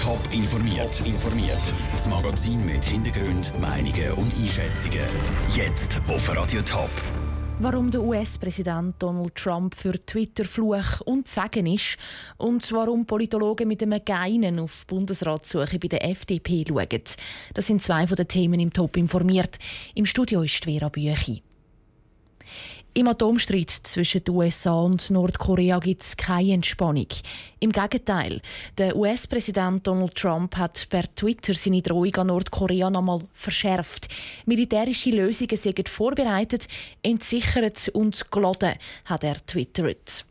Top informiert. informiert. Das Magazin mit Hintergrund, Meinungen und Einschätzungen. Jetzt auf Radio Top. Warum der US-Präsident Donald Trump für Twitter Fluch und Sagen ist und warum Politologen mit einem Geinen auf Bundesratssuche bei der FDP schauen. Das sind zwei von den Themen im Top informiert. Im Studio ist Vera Büchi. Im Atomstreit zwischen den USA und Nordkorea gibt es keine Entspannung. Im Gegenteil, der US-Präsident Donald Trump hat per Twitter seine Drohung an Nordkorea nochmal verschärft. Militärische Lösungen sind vorbereitet, entsichert und geladen, hat er twittert.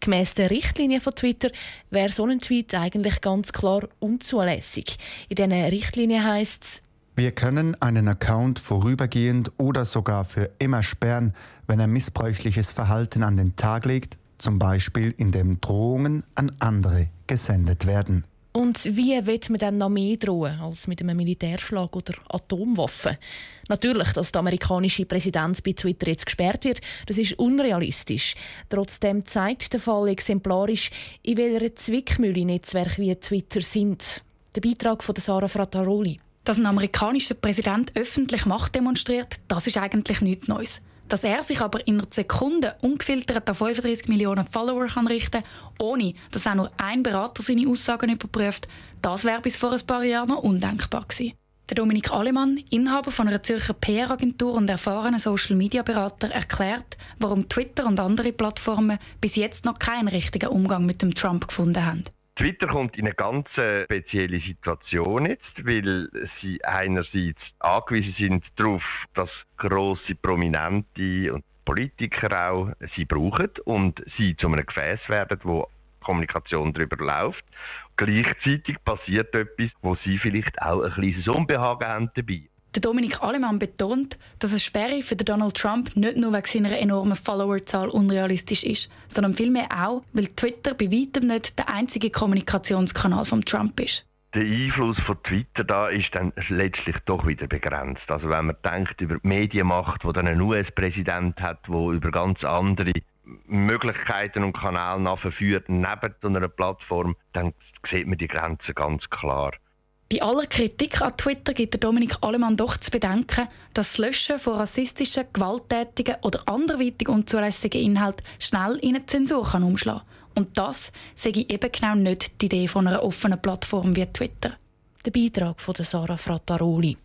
Gemäss der Richtlinie von Twitter wäre so ein Tweet eigentlich ganz klar unzulässig. In diesen Richtlinien heißt es, wir können einen Account vorübergehend oder sogar für immer sperren, wenn er missbräuchliches Verhalten an den Tag legt, zum Beispiel indem Drohungen an andere gesendet werden. Und wie wird man dann noch mehr drohen als mit einem Militärschlag oder Atomwaffen? Natürlich, dass der amerikanische Präsident bei Twitter jetzt gesperrt wird, das ist unrealistisch. Trotzdem zeigt der Fall exemplarisch, in welcher Zwickmühle Netzwerke wie Twitter sind. Der Beitrag von Sarah Frattaroli. Dass ein amerikanischer Präsident öffentlich Macht demonstriert, das ist eigentlich nichts Neues. Dass er sich aber in einer Sekunde ungefiltert an 35 Millionen Follower kann richten ohne dass auch nur ein Berater seine Aussagen überprüft, das wäre bis vor ein paar Jahren noch undenkbar gewesen. Der Dominik Alemann, Inhaber von einer Zürcher PR-Agentur und erfahrener Social-Media-Berater, erklärt, warum Twitter und andere Plattformen bis jetzt noch keinen richtigen Umgang mit dem Trump gefunden haben. Twitter kommt in eine ganz äh, spezielle Situation jetzt, weil sie einerseits angewiesen sind darauf, dass große Prominente und Politiker auch sie brauchen und sie zu einem Gefäß werden, wo Kommunikation darüber läuft. Gleichzeitig passiert etwas, wo sie vielleicht auch ein kleines Unbehagen haben dabei. Der Dominik Alemann betont, dass eine Sperre für Donald Trump nicht nur wegen seiner enormen Followerzahl unrealistisch ist, sondern vielmehr auch, weil Twitter bei weitem nicht der einzige Kommunikationskanal von Trump ist. Der Einfluss von Twitter da ist dann letztlich doch wieder begrenzt. Also wenn man denkt über die Medienmacht, wo dann ein US-Präsident hat, wo über ganz andere Möglichkeiten und Kanäle verführt neben einer Plattform, dann sieht man die Grenzen ganz klar. Bei aller Kritik an Twitter gibt der Dominik Alemann doch zu bedenken, dass das Löschen von rassistischen, gewalttätigen oder anderweitig unzulässigen Inhalten schnell in eine Zensur kann umschlagen. Und das sehe ich eben genau nicht die Idee von einer offenen Plattform wie Twitter. Der Beitrag von Sarah Frattaroli.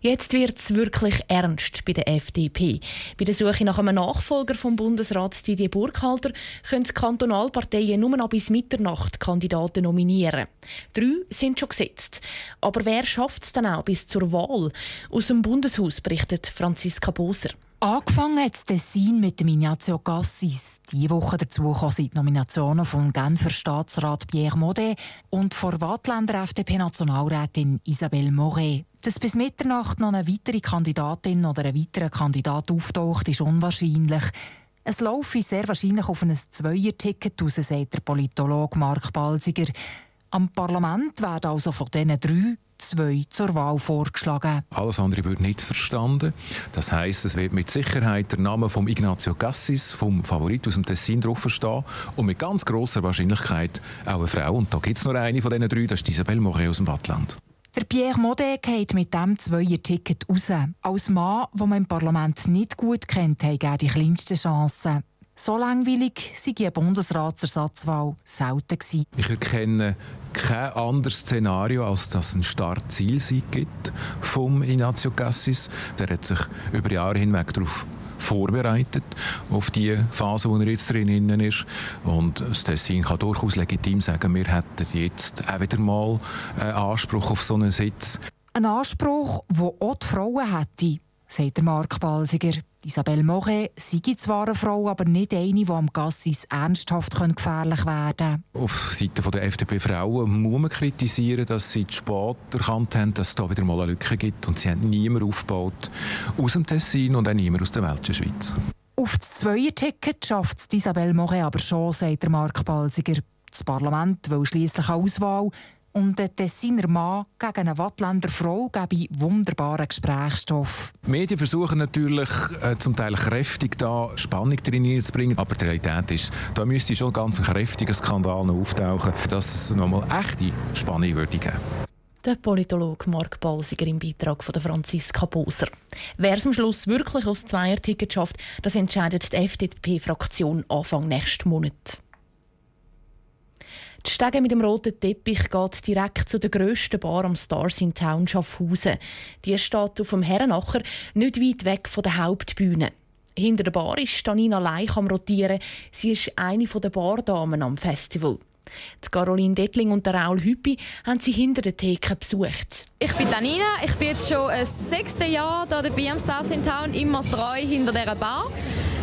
Jetzt wird es wirklich ernst bei der FDP. Bei der Suche nach einem Nachfolger vom Bundesrat Didier Burkhalter können die Kantonalparteien nur noch bis Mitternacht Kandidaten nominieren. Drei sind schon gesetzt. Aber wer schafft es dann auch bis zur Wahl? Aus dem Bundeshaus berichtet Franziska Boser. Angefangen hat Tessin mit dem Ignazio Cassis. Diese Woche dazu sind die Nominationen vom Genfer Staatsrat Pierre Modet und von Wattländer FDP-Nationalrätin Isabelle Moret. Dass bis Mitternacht noch eine weitere Kandidatin oder ein weiterer Kandidat auftaucht, ist unwahrscheinlich. Es laufe sehr wahrscheinlich auf ein Zweier-Ticket aus, sagt der Politologe Mark Balsiger. Am Parlament werden also von diesen drei zwei zur Wahl vorgeschlagen. Alles andere wird nicht verstanden. Das heißt, es wird mit Sicherheit der Name von Ignazio Cassis, vom Favorit aus dem Tessin, draufstehen und mit ganz großer Wahrscheinlichkeit auch eine Frau. Und da gibt es nur eine von diesen drei, das ist Isabelle Moret aus dem Wattland. Der Pierre Modet geht mit dem Zweier-Ticket raus. Als Mann, den man im Parlament nicht gut kennt, hat er die kleinsten Chancen. So langweilig sei eine Bundesratsersatzwahl selten gewesen. Ich erkenne kein anderes Szenario, als dass es einen Start-Zielsieg gibt vom Ignazio Cassis. Er hat sich über Jahre hinweg darauf vorbereitet auf die Phase, wo er jetzt drin ist. Und das Tessin kann durchaus legitim sagen, wir hätten jetzt auch wieder mal einen Anspruch auf so einen Sitz. Ein Anspruch, den auch die Frauen hätten, sagt der Mark Balsiger. Isabelle Moche sei zwar eine Frau, aber nicht eine, die am Gassis ernsthaft gefährlich werden kann. Auf Seite der FDP-Frauen muss man kritisieren, dass sie zu spät erkannt haben, dass es da wieder mal eine Lücke gibt. Und sie haben niemand aufgebaut aus dem Tessin und auch niemand aus der Welt der Schweiz. Auf das Zweier-Ticket schafft es Isabelle Moche aber schon, sagt der Mark Balsiger. Das Parlament will schließlich Auswahl und ein Tessiner Mann gegen eine Wattländer Frau gebe wunderbaren Gesprächsstoff. Die Medien versuchen natürlich äh, zum Teil kräftig da Spannung drin zu bringen, aber die Realität ist, da müsste schon ganz ein kräftiger Skandal noch auftauchen, dass es nochmal echte Spannung würde geben. Der Politologe Mark Balsiger im Beitrag von Franziska Boser. Wer es am Schluss wirklich aufs Zweierticket schafft, das entscheidet die FDP-Fraktion Anfang nächsten Monat. Die Stege mit dem roten Teppich geht direkt zu der grössten Bar am Stars in Town Schaffhausen. Die steht auf dem Herrenacher, nicht weit weg von der Hauptbühne. Hinter der Bar ist Danina Leich am Rotieren. Sie ist eine der Bardamen am Festival. Die Caroline Dettling und der Raul Hüppi haben sie hinter der Theke besucht. Ich bin Danina, ich bin jetzt schon das sechste Jahr hier bei am Stars in Town, immer treu hinter dieser Bar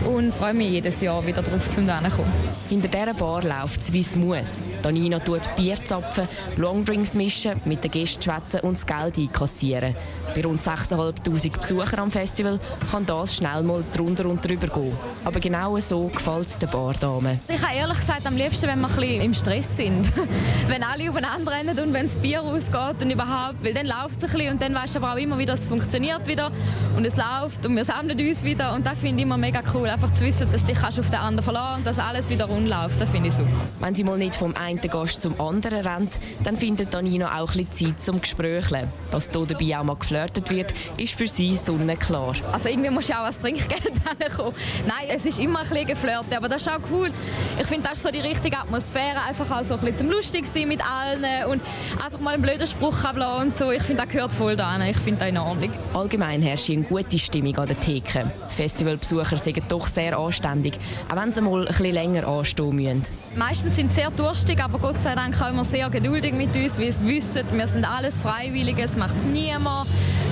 und freue mich jedes Jahr wieder darauf, zum zu kommen. Hinter dieser Bar läuft es, wie es muss. Danina tut Bier zapfen, Longdrinks mischen, mit den Gästen schwätzen und das Geld einkassieren. Bei rund 6'500 Besuchern am Festival kann das schnell mal drunter und drüber gehen. Aber genau so gefällt es den Bardamen. Ich habe ehrlich gesagt am liebsten, wenn wir ein bisschen im Stress sind. wenn alle übereinander rennen und wenn das Bier ausgeht und überhaupt, weil dann läuft es ein bisschen und dann weißt du aber auch immer wieder, es funktioniert wieder und es läuft und wir sammeln uns wieder und das finde ich immer mega cool einfach zu wissen, dass du dich auf den anderen verlassen und dass alles wieder rund läuft. Das finde ich super. Wenn sie mal nicht vom einen Gast zum anderen rennt, dann findet Danina auch ein bisschen Zeit zum Gesprächeln. Dass hier dabei auch mal geflirtet wird, ist für sie sonnenklar. Also irgendwie muss ja auch als Trinkgeld kommen. Nein, es ist immer ein bisschen geflirtet, aber das ist auch cool. Ich finde, das ist so die richtige Atmosphäre, einfach auch so ein bisschen zum lustig sein mit allen und einfach mal einen blöden Spruch ablassen und so. Ich finde, das gehört voll da Ich finde das in Ordnung. Allgemein herrscht eine gute Stimmung an der Theke. Die Festivalbesucher sind doch sehr anständig, auch wenn sie mal ein bisschen länger anstehen müssen. Meistens sind sie sehr durstig, aber Gott sei Dank auch immer sehr geduldig mit uns, weil sie wissen, wir sind alles Freiwillige, es macht es niemand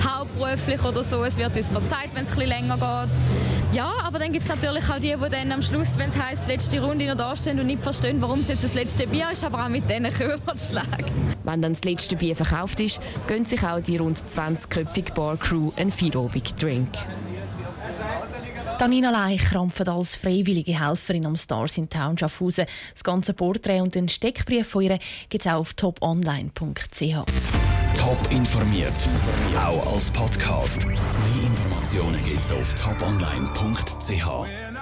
hauptberuflich oder so. Es wird uns verzeiht, wenn es ein bisschen länger geht. Ja, aber dann gibt es natürlich auch die, die dann am Schluss, wenn es heisst, letzte Runde noch da stehen und nicht verstehen, warum es jetzt das letzte Bier ist, aber auch mit denen können wir schlagen. Wenn dann das letzte Bier verkauft ist, gönnt sich auch die rund 20-köpfige Bar-Crew einen Feierabend-Drink. Danina Leich krampft als freiwillige Helferin am Stars in Town Schaffhausen. Das ganze Porträt und den Steckbrief von ihr gibt es auch auf toponline.ch. Top informiert, auch als Podcast. Mehr Informationen gibt es auf toponline.ch.